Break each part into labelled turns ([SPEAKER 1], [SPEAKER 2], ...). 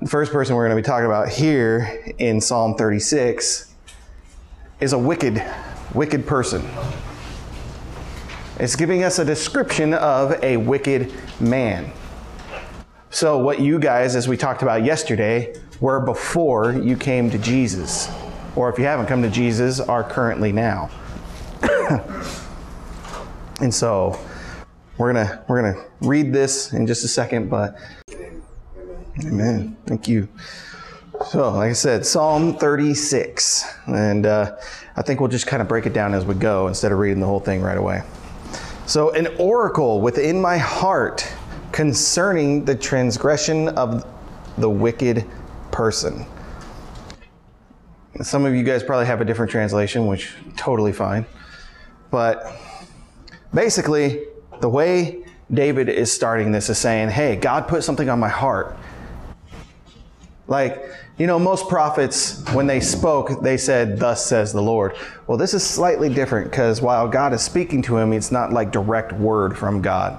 [SPEAKER 1] The first person we're going to be talking about here in Psalm 36 is a wicked, wicked person. It's giving us a description of a wicked man. So, what you guys, as we talked about yesterday, were before you came to Jesus. Or if you haven't come to Jesus, are currently now. and so, we're gonna we're gonna read this in just a second, but Amen. Thank you. So, like I said, Psalm 36. And uh, I think we'll just kind of break it down as we go instead of reading the whole thing right away. So, an oracle within my heart concerning the transgression of the wicked person. Some of you guys probably have a different translation, which totally fine. But basically, the way David is starting this is saying, Hey, God put something on my heart like, you know, most prophets, when they spoke, they said, Thus says the Lord. Well, this is slightly different because while God is speaking to him, it's not like direct word from God.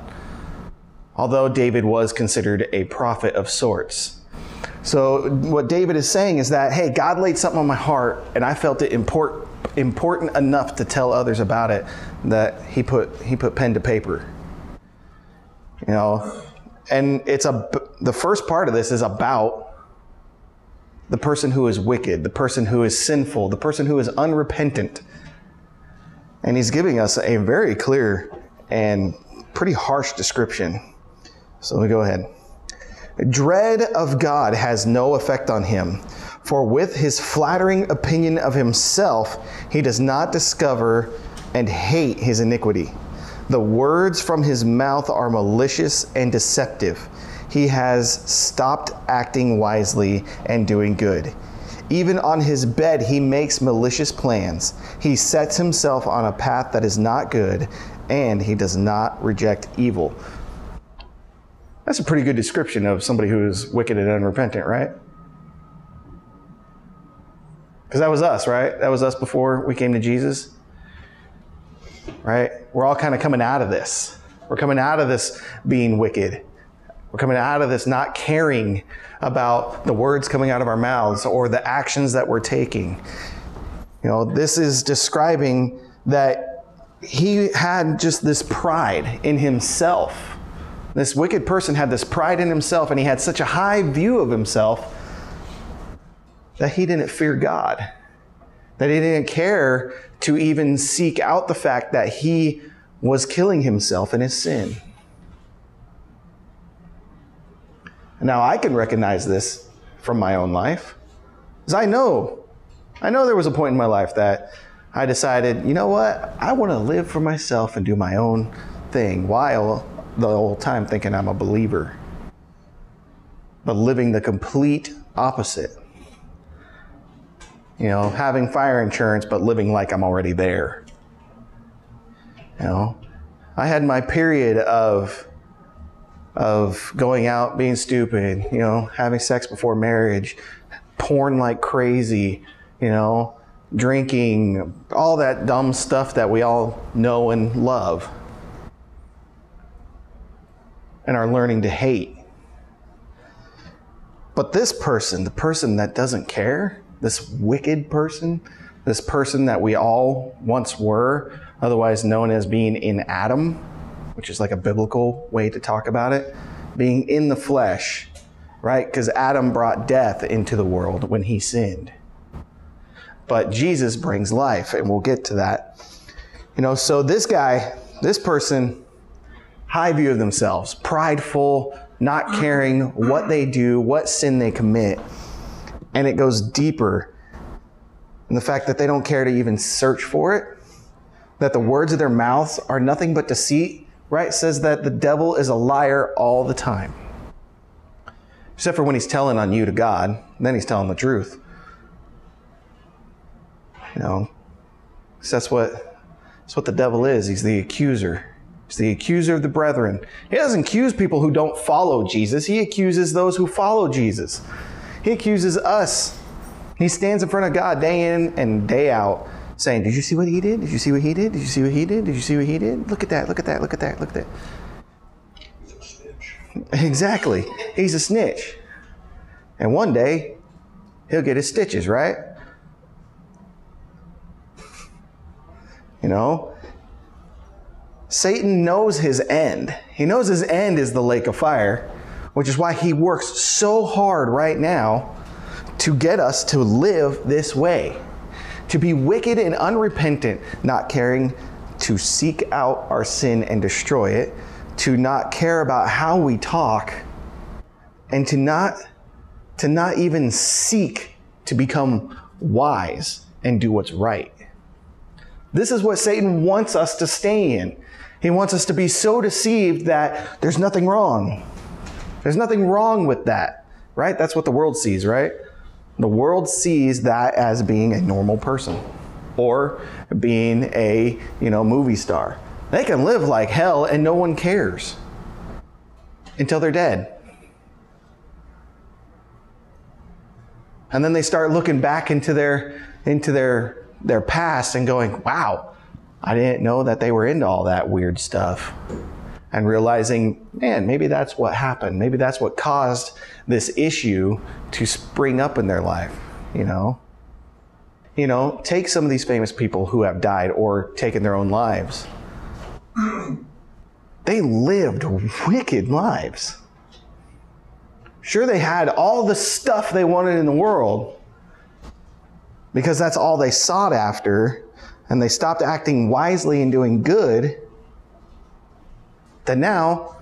[SPEAKER 1] Although David was considered a prophet of sorts. So, what David is saying is that, hey, God laid something on my heart, and I felt it import, important enough to tell others about it that he put, he put pen to paper. You know, and it's a, the first part of this is about the person who is wicked, the person who is sinful, the person who is unrepentant. And he's giving us a very clear and pretty harsh description. So let me go ahead. Dread of God has no effect on him, for with his flattering opinion of himself, he does not discover and hate his iniquity. The words from his mouth are malicious and deceptive he has stopped acting wisely and doing good. Even on his bed, he makes malicious plans. He sets himself on a path that is not good, and he does not reject evil. That's a pretty good description of somebody who is wicked and unrepentant, right? Because that was us, right? That was us before we came to Jesus, right? We're all kind of coming out of this. We're coming out of this being wicked we're coming out of this not caring about the words coming out of our mouths or the actions that we're taking. You know, this is describing that he had just this pride in himself. This wicked person had this pride in himself, and he had such a high view of himself that he didn't fear God, that he didn't care to even seek out the fact that he was killing himself in his sin. Now I can recognize this from my own life. Because I know, I know there was a point in my life that I decided, you know what, I want to live for myself and do my own thing while the whole time thinking I'm a believer. But living the complete opposite. You know, having fire insurance, but living like I'm already there. You know, I had my period of of going out, being stupid, you know, having sex before marriage, porn like crazy, you know, drinking, all that dumb stuff that we all know and love and are learning to hate. But this person, the person that doesn't care, this wicked person, this person that we all once were, otherwise known as being in Adam, which is like a biblical way to talk about it, being in the flesh, right? Because Adam brought death into the world when he sinned. But Jesus brings life, and we'll get to that. You know, so this guy, this person, high view of themselves, prideful, not caring what they do, what sin they commit. And it goes deeper in the fact that they don't care to even search for it, that the words of their mouths are nothing but deceit right, says that the devil is a liar all the time. Except for when he's telling on you to God, then he's telling the truth. You know, that's what that's what the devil is. He's the accuser. He's the accuser of the brethren. He doesn't accuse people who don't follow Jesus. He accuses those who follow Jesus. He accuses us. He stands in front of God day in and day out saying, Did you see what he did? Did you see what he did? Did you see what he did? Did you see what he did? Look at that, look at that, look at that, look at that. Exactly. He's a snitch. And one day, he'll get his stitches, right? You know? Satan knows his end. He knows his end is the lake of fire, which is why he works so hard right now to get us to live this way, to be wicked and unrepentant, not caring to seek out our sin and destroy it, to not care about how we talk, and to not to not even seek to become wise and do what's right. This is what Satan wants us to stay in. He wants us to be so deceived that there's nothing wrong. There's nothing wrong with that, right? That's what the world sees, right? The world sees that as being a normal person or being a, you know, movie star. They can live like hell and no one cares until they're dead. And then they start looking back into their into their their past and going, "Wow, I didn't know that they were into all that weird stuff." And realizing, man, maybe that's what happened. Maybe that's what caused this issue to spring up in their life, you know? You know, take some of these famous people who have died or taken their own lives. They lived wicked lives. Sure, they had all the stuff they wanted in the world because that's all they sought after, and they stopped acting wisely and doing good. Then now,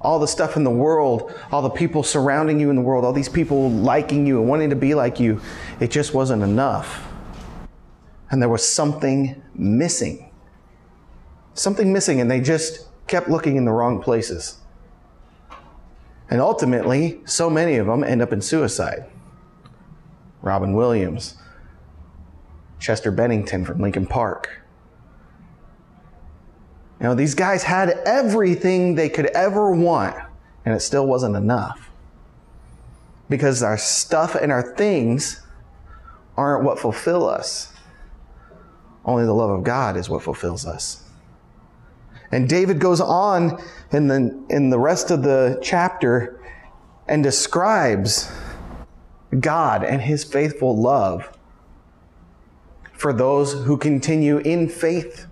[SPEAKER 1] all the stuff in the world, all the people surrounding you in the world, all these people liking you and wanting to be like you, it just wasn't enough. And there was something missing. Something missing, and they just kept looking in the wrong places. And ultimately, so many of them end up in suicide. Robin Williams, Chester Bennington from Linkin Park. You know, these guys had everything they could ever want, and it still wasn't enough. Because our stuff and our things aren't what fulfill us. Only the love of God is what fulfills us. And David goes on in the, in the rest of the chapter and describes God and his faithful love for those who continue in faith.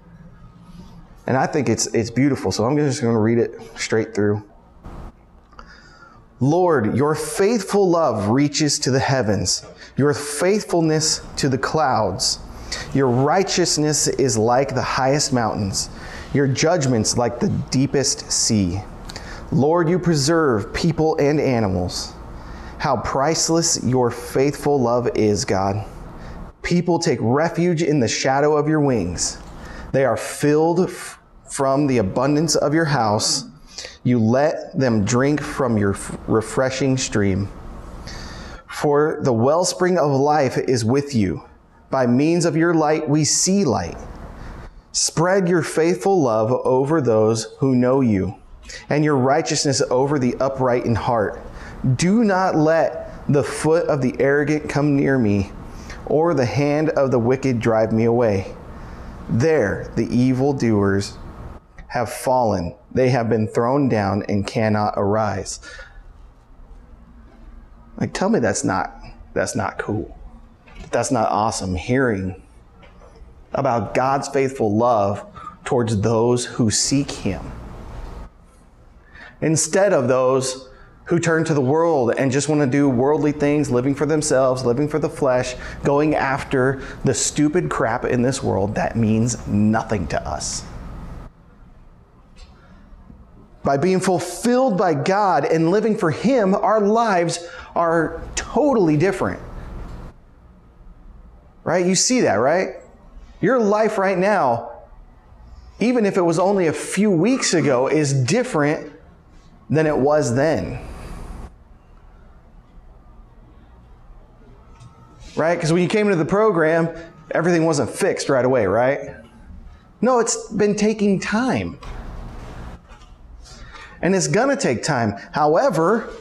[SPEAKER 1] And I think it's, it's beautiful, so I'm just going to read it straight through. Lord, your faithful love reaches to the heavens, your faithfulness to the clouds. Your righteousness is like the highest mountains your judgments like the deepest sea. Lord, you preserve people and animals. How priceless your faithful love is, God. People take refuge in the shadow of your wings. They are filled f- from the abundance of your house. You let them drink from your f- refreshing stream. For the wellspring of life is with you. By means of your light, we see light. Spread your faithful love over those who know you, and your righteousness over the upright in heart. Do not let the foot of the arrogant come near me, or the hand of the wicked drive me away. There the evildoers have fallen, they have been thrown down and cannot arise. Like tell me that's not that's not cool. That's not awesome hearing about God's faithful love towards those who seek Him. Instead of those who turn to the world and just want to do worldly things, living for themselves, living for the flesh, going after the stupid crap in this world that means nothing to us. By being fulfilled by God and living for Him, our lives are totally different. Right? You see that, right? Your life right now, even if it was only a few weeks ago, is different than it was then. Right? Because when you came into the program, everything wasn't fixed right away, right? No, it's been taking time. And it's going to take time. However,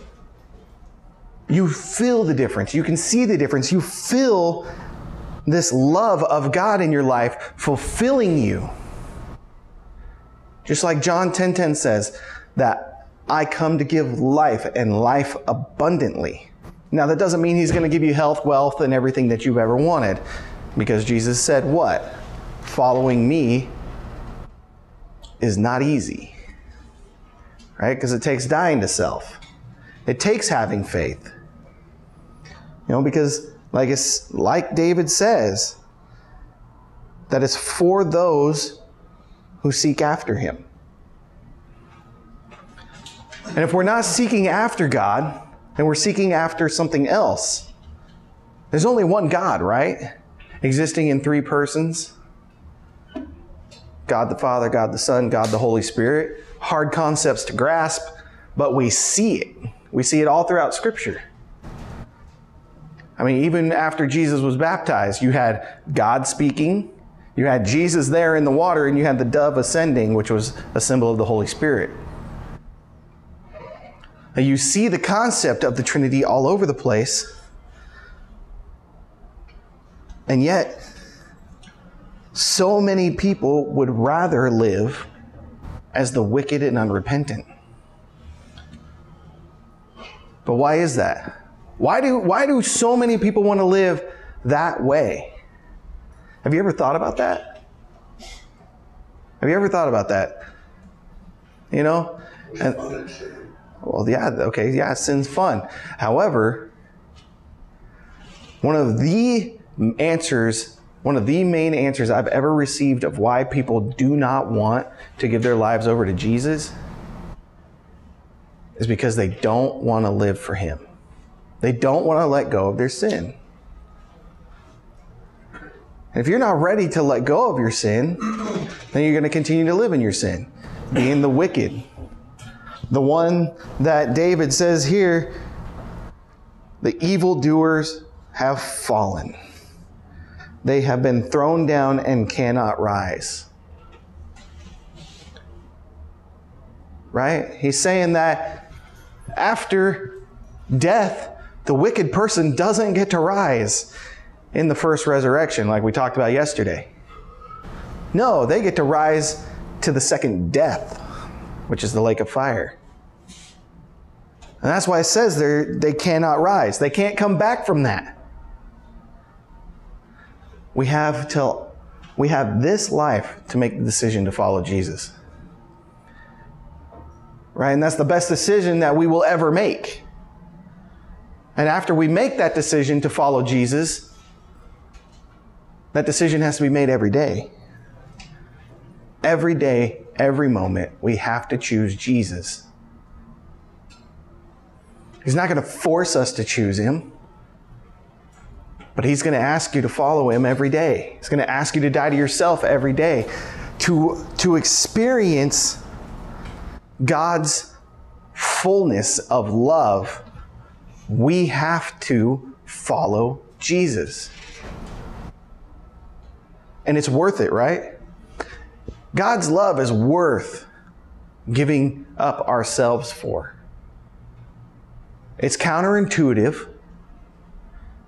[SPEAKER 1] you feel the difference. You can see the difference. You feel this love of God in your life fulfilling you. Just like John 10:10 10, 10 says that I come to give life and life abundantly. Now, that doesn't mean he's going to give you health, wealth, and everything that you've ever wanted. Because Jesus said, What? Following me is not easy. Right? Because it takes dying to self, it takes having faith. You know, because like it's like David says, that it's for those who seek after him. And if we're not seeking after God, and we're seeking after something else, there's only one God, right? Existing in three persons God the Father, God the Son, God the Holy Spirit. Hard concepts to grasp, but we see it. We see it all throughout Scripture. I mean, even after Jesus was baptized, you had God speaking, you had Jesus there in the water, and you had the dove ascending, which was a symbol of the Holy Spirit. You see the concept of the Trinity all over the place, and yet, so many people would rather live as the wicked and unrepentant. But why is that? Why do, why do so many people want to live that way? Have you ever thought about that? Have you ever thought about that? You know? And, well, yeah, okay, yeah, sin's fun. However, one of the answers, one of the main answers I've ever received of why people do not want to give their lives over to Jesus is because they don't want to live for Him. They don't want to let go of their sin. And if you're not ready to let go of your sin, then you're going to continue to live in your sin, being the wicked. The one that David says here, the evildoers have fallen. They have been thrown down and cannot rise. Right? He's saying that after death, the wicked person doesn't get to rise in the first resurrection, like we talked about yesterday. No, they get to rise to the second death, which is the lake of fire. And that's why it says they cannot rise. They can't come back from that. We have till we have this life to make the decision to follow Jesus. Right? And that's the best decision that we will ever make. And after we make that decision to follow Jesus, that decision has to be made every day. Every day, every moment, we have to choose Jesus. He's not going to force us to choose Him, but He's going to ask you to follow Him every day. He's going to ask you to die to yourself every day to, to experience God's fullness of love. We have to follow Jesus. And it's worth it, right? God's love is worth giving up ourselves for. It's counterintuitive,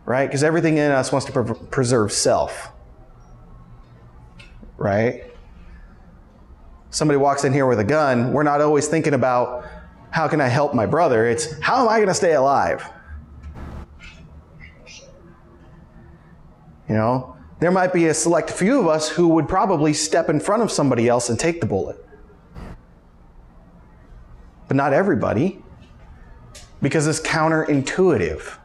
[SPEAKER 1] right? Because everything in us wants to pre- preserve self, right? Somebody walks in here with a gun, we're not always thinking about how can I help my brother? It's how am I going to stay alive? You know, there might be a select few of us who would probably step in front of somebody else and take the bullet. But not everybody, because it's counterintuitive.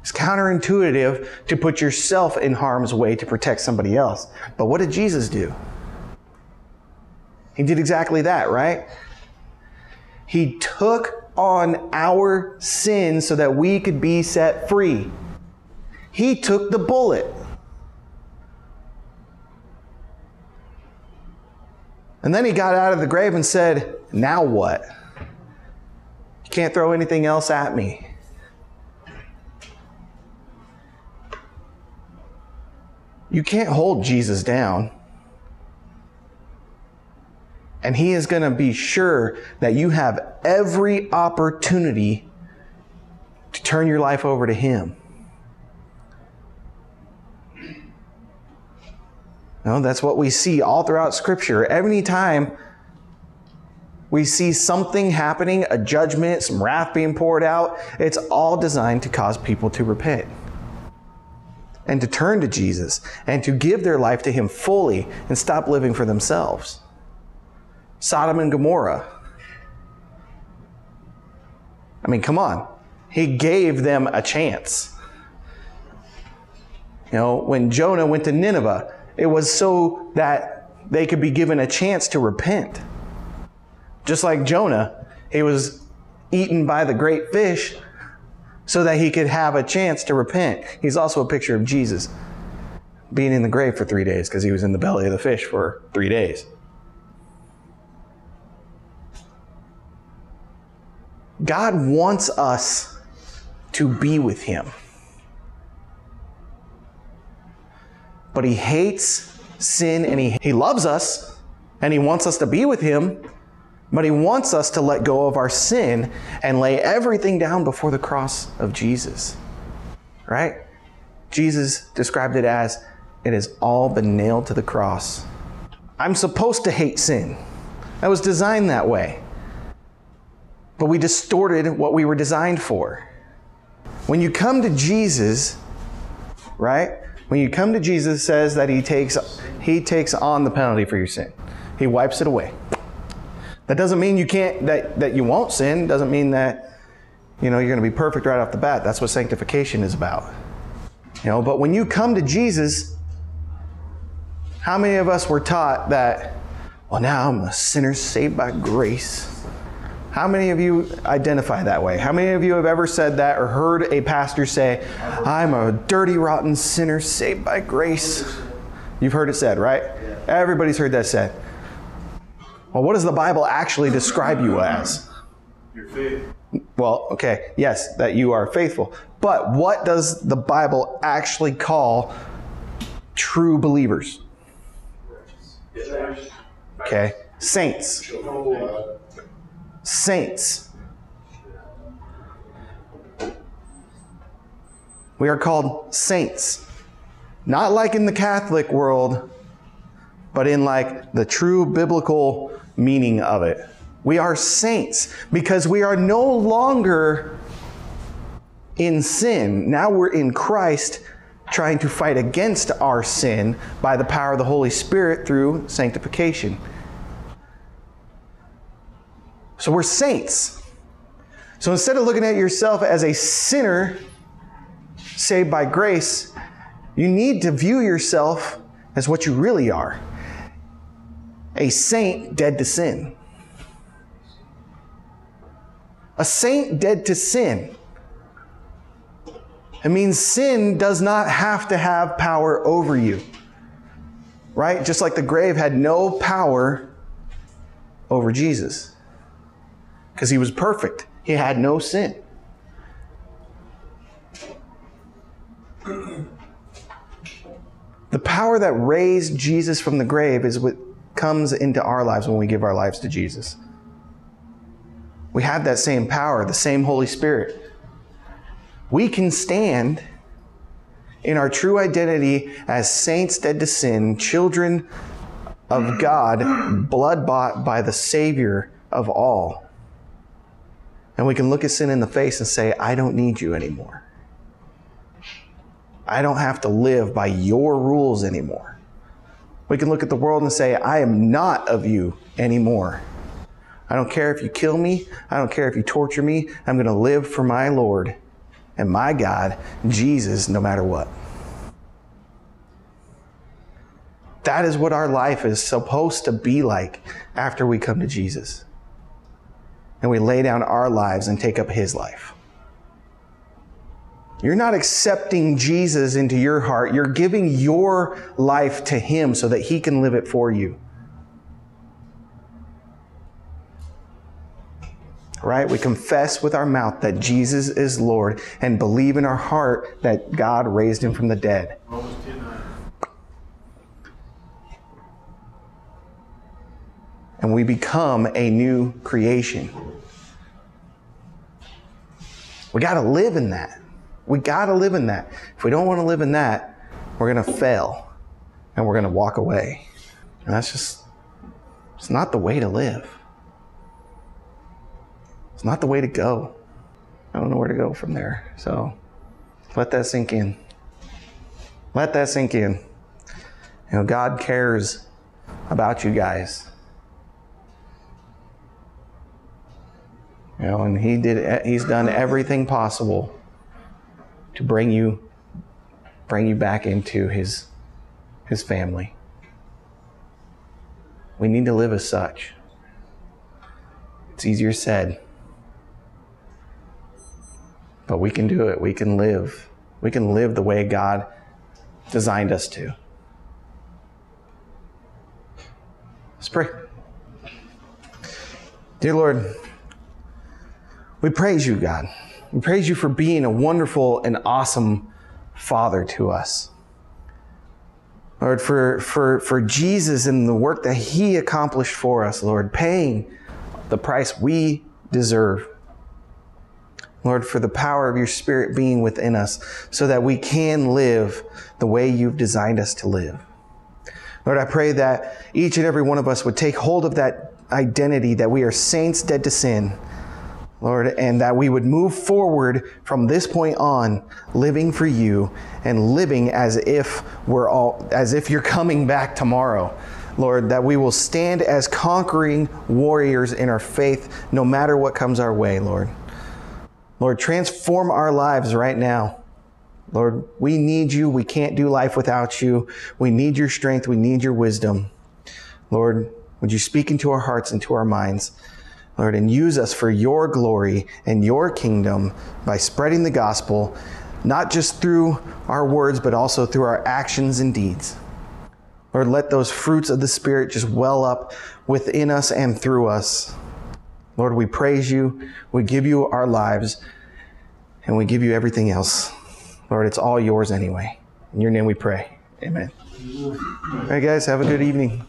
[SPEAKER 1] It's counterintuitive to put yourself in harm's way to protect somebody else. But what did Jesus do? He did exactly that, right? He took on our sin so that we could be set free. He took the bullet. And then he got out of the grave and said, Now what? You can't throw anything else at me. You can't hold Jesus down. And he is going to be sure that you have every opportunity to turn your life over to him. No, that's what we see all throughout Scripture. Every time we see something happening, a judgment, some wrath being poured out. It's all designed to cause people to repent and to turn to Jesus and to give their life to Him fully and stop living for themselves. Sodom and Gomorrah. I mean, come on. He gave them a chance. You know, when Jonah went to Nineveh, it was so that they could be given a chance to repent. Just like Jonah, he was eaten by the great fish so that he could have a chance to repent. He's also a picture of Jesus being in the grave for three days because he was in the belly of the fish for three days. God wants us to be with him. But he hates sin and he, he loves us and he wants us to be with him but he wants us to let go of our sin and lay everything down before the cross of Jesus. Right? Jesus described it as it has all been nailed to the cross. I'm supposed to hate sin. I was designed that way. But we distorted what we were designed for. When you come to Jesus, right? When you come to Jesus says that he takes he takes on the penalty for your sin. He wipes it away. That doesn't mean you can't that, that you won't sin. Doesn't mean that you know you're going to be perfect right off the bat. That's what sanctification is about. You know, but when you come to Jesus, how many of us were taught that, well, now I'm a sinner saved by grace? How many of you identify that way? How many of you have ever said that or heard a pastor say, I'm a dirty, rotten sinner saved by grace? You've heard it said, right? Everybody's heard that said. Well, what does the Bible actually describe you as?
[SPEAKER 2] Your faith.
[SPEAKER 1] Well, okay, yes, that you are faithful. But what does the Bible actually call true believers? Okay, saints. Saints. We are called saints. Not like in the Catholic world, but in like the true biblical meaning of it. We are saints because we are no longer in sin. Now we're in Christ trying to fight against our sin by the power of the Holy Spirit through sanctification. So we're saints. So instead of looking at yourself as a sinner saved by grace, you need to view yourself as what you really are a saint dead to sin. A saint dead to sin. It means sin does not have to have power over you. Right? Just like the grave had no power over Jesus. Because he was perfect, he had no sin. The power that raised Jesus from the grave is what comes into our lives when we give our lives to Jesus. We have that same power, the same Holy Spirit. We can stand in our true identity as saints dead to sin, children of God, blood bought by the Savior of all. And we can look at sin in the face and say, I don't need you anymore. I don't have to live by your rules anymore. We can look at the world and say, I am not of you anymore. I don't care if you kill me. I don't care if you torture me. I'm going to live for my Lord and my God, Jesus, no matter what. That is what our life is supposed to be like after we come to Jesus. And we lay down our lives and take up His life. You're not accepting Jesus into your heart. You're giving your life to Him so that He can live it for you. Right? We confess with our mouth that Jesus is Lord and believe in our heart that God raised Him from the dead. And we become a new creation. We got to live in that. We got to live in that. If we don't want to live in that, we're going to fail and we're going to walk away. And that's just, it's not the way to live. It's not the way to go. I don't know where to go from there. So let that sink in. Let that sink in. You know, God cares about you guys. You know, and he did he's done everything possible to bring you bring you back into his his family. We need to live as such. It's easier said. But we can do it. We can live. We can live the way God designed us to. Let's pray. Dear Lord, we praise you, God. We praise you for being a wonderful and awesome Father to us. Lord, for, for, for Jesus and the work that He accomplished for us, Lord, paying the price we deserve. Lord, for the power of your Spirit being within us so that we can live the way you've designed us to live. Lord, I pray that each and every one of us would take hold of that identity that we are saints dead to sin Lord, and that we would move forward from this point on, living for you and living as if we're all, as if you're coming back tomorrow. Lord, that we will stand as conquering warriors in our faith no matter what comes our way, Lord. Lord, transform our lives right now. Lord, we need you. We can't do life without you. We need your strength. We need your wisdom. Lord, would you speak into our hearts and to our minds? Lord, and use us for your glory and your kingdom by spreading the gospel, not just through our words, but also through our actions and deeds. Lord, let those fruits of the Spirit just well up within us and through us. Lord, we praise you. We give you our lives and we give you everything else. Lord, it's all yours anyway. In your name we pray. Amen. All right, guys, have a good evening.